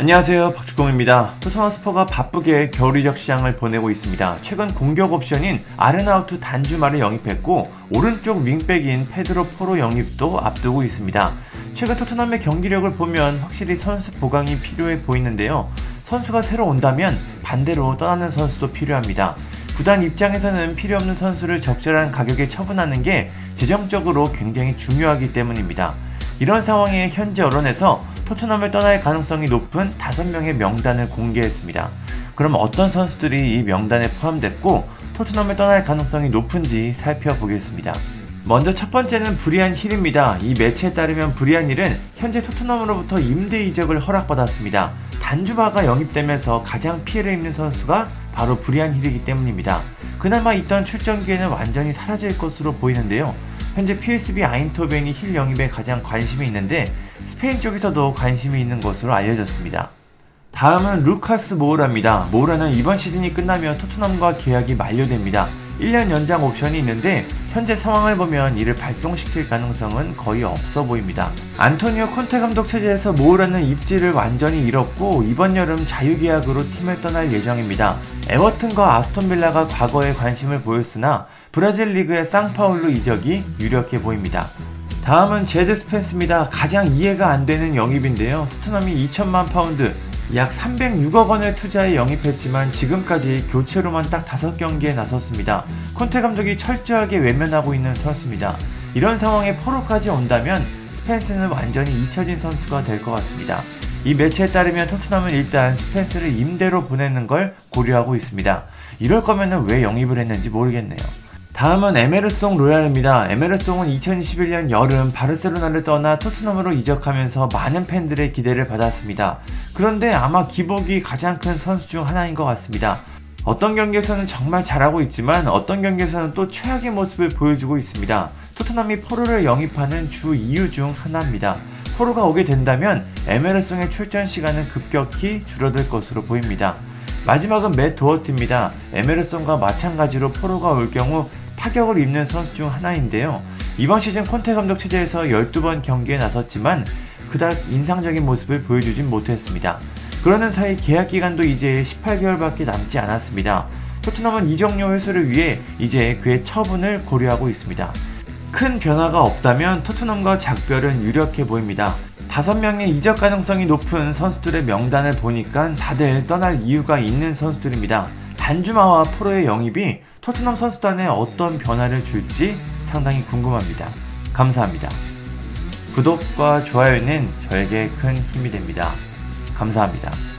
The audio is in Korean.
안녕하세요 박주공입니다. 토트넘 스퍼스가 바쁘게 겨울 이적 시장을 보내고 있습니다. 최근 공격 옵션인 아르나우트 단주마를 영입했고 오른쪽 윙백인 페드로 포로 영입도 앞두고 있습니다. 최근 토트넘의 경기력을 보면 확실히 선수 보강이 필요해 보이는데요. 선수가 새로 온다면 반대로 떠나는 선수도 필요합니다. 구단 입장에서는 필요 없는 선수를 적절한 가격에 처분하는 게 재정적으로 굉장히 중요하기 때문입니다. 이런 상황에 현재 언론에서 토트넘을 떠날 가능성이 높은 5명의 명단을 공개했습니다. 그럼 어떤 선수들이 이 명단에 포함됐고 토트넘을 떠날 가능성이 높은지 살펴보겠습니다. 먼저 첫 번째는 브리안 힐입니다. 이 매체에 따르면 브리안 힐은 현재 토트넘으로부터 임대 이적을 허락받았습니다. 단주마가 영입되면서 가장 피해를 입는 선수가 바로 브리안 힐이기 때문입니다. 그나마 있던 출전 기회는 완전히 사라질 것으로 보이는데요. 현재 PSV 아인토벤이 힐 영입에 가장 관심이 있는데 스페인 쪽에서도 관심이 있는 것으로 알려졌습니다. 다음은 루카스 모우라입니다. 모우라는 이번 시즌이 끝나면 토트넘과 계약이 만료됩니다. 1년 연장 옵션이 있는데 현재 상황을 보면 이를 발동시킬 가능성은 거의 없어 보입니다. 안토니오 콘테 감독 체제에서 모우라는 입지를 완전히 잃었고 이번 여름 자유계약으로 팀을 떠날 예정입니다. 에버튼과 아스톤빌라가 과거에 관심을 보였으나 브라질 리그의 상파울루 이적이 유력해 보입니다. 다음은 제드 스펜스입니다. 가장 이해가 안 되는 영입인데요. 토트넘이 2천만 파운드, 약 306억 원을 투자해 영입했지만 지금까지 교체로만 딱 5경기에 나섰습니다. 콘테 감독이 철저하게 외면하고 있는 선수입니다. 이런 상황에 포로까지 온다면 스펜스는 완전히 잊혀진 선수가 될 것 같습니다. 이 매체에 따르면 토트넘은 일단 스펜스를 임대로 보내는 걸 고려하고 있습니다. 이럴 거면 왜 영입을 했는지 모르겠네요. 다음은 에메르송 로얄입니다. 에메르송은 2021년 여름 바르셀로나를 떠나 토트넘으로 이적하면서 많은 팬들의 기대를 받았습니다. 그런데 아마 기복이 가장 큰 선수 중 하나인 것 같습니다. 어떤 경기에서는 정말 잘하고 있지만 어떤 경기에서는 또 최악의 모습을 보여주고 있습니다. 토트넘이 포로를 영입하는 주 이유 중 하나입니다. 포로가 오게 된다면 에메르송의 출전 시간은 급격히 줄어들 것으로 보입니다. 마지막은 맷 도어트입니다. 에메르송과 마찬가지로 포로가 올 경우 타격을 입는 선수 중 하나인데요. 이번 시즌 콘테 감독 체제에서 12번 경기에 나섰지만 그닥 인상적인 모습을 보여주진 못했습니다. 그러는 사이 계약 기간도 이제 18개월밖에 남지 않았습니다. 토트넘은 이적료 회수를 위해 이제 그의 처분을 고려하고 있습니다. 큰 변화가 없다면 토트넘과 작별은 유력해 보입니다. 다섯 명의 이적 가능성이 높은 선수들의 명단을 보니까 다들 떠날 이유가 있는 선수들입니다. 단주마와 프로의 영입이 토트넘 선수단에 어떤 변화를 줄지 상당히 궁금합니다. 감사합니다. 구독과 좋아요는 저에게 큰 힘이 됩니다. 감사합니다.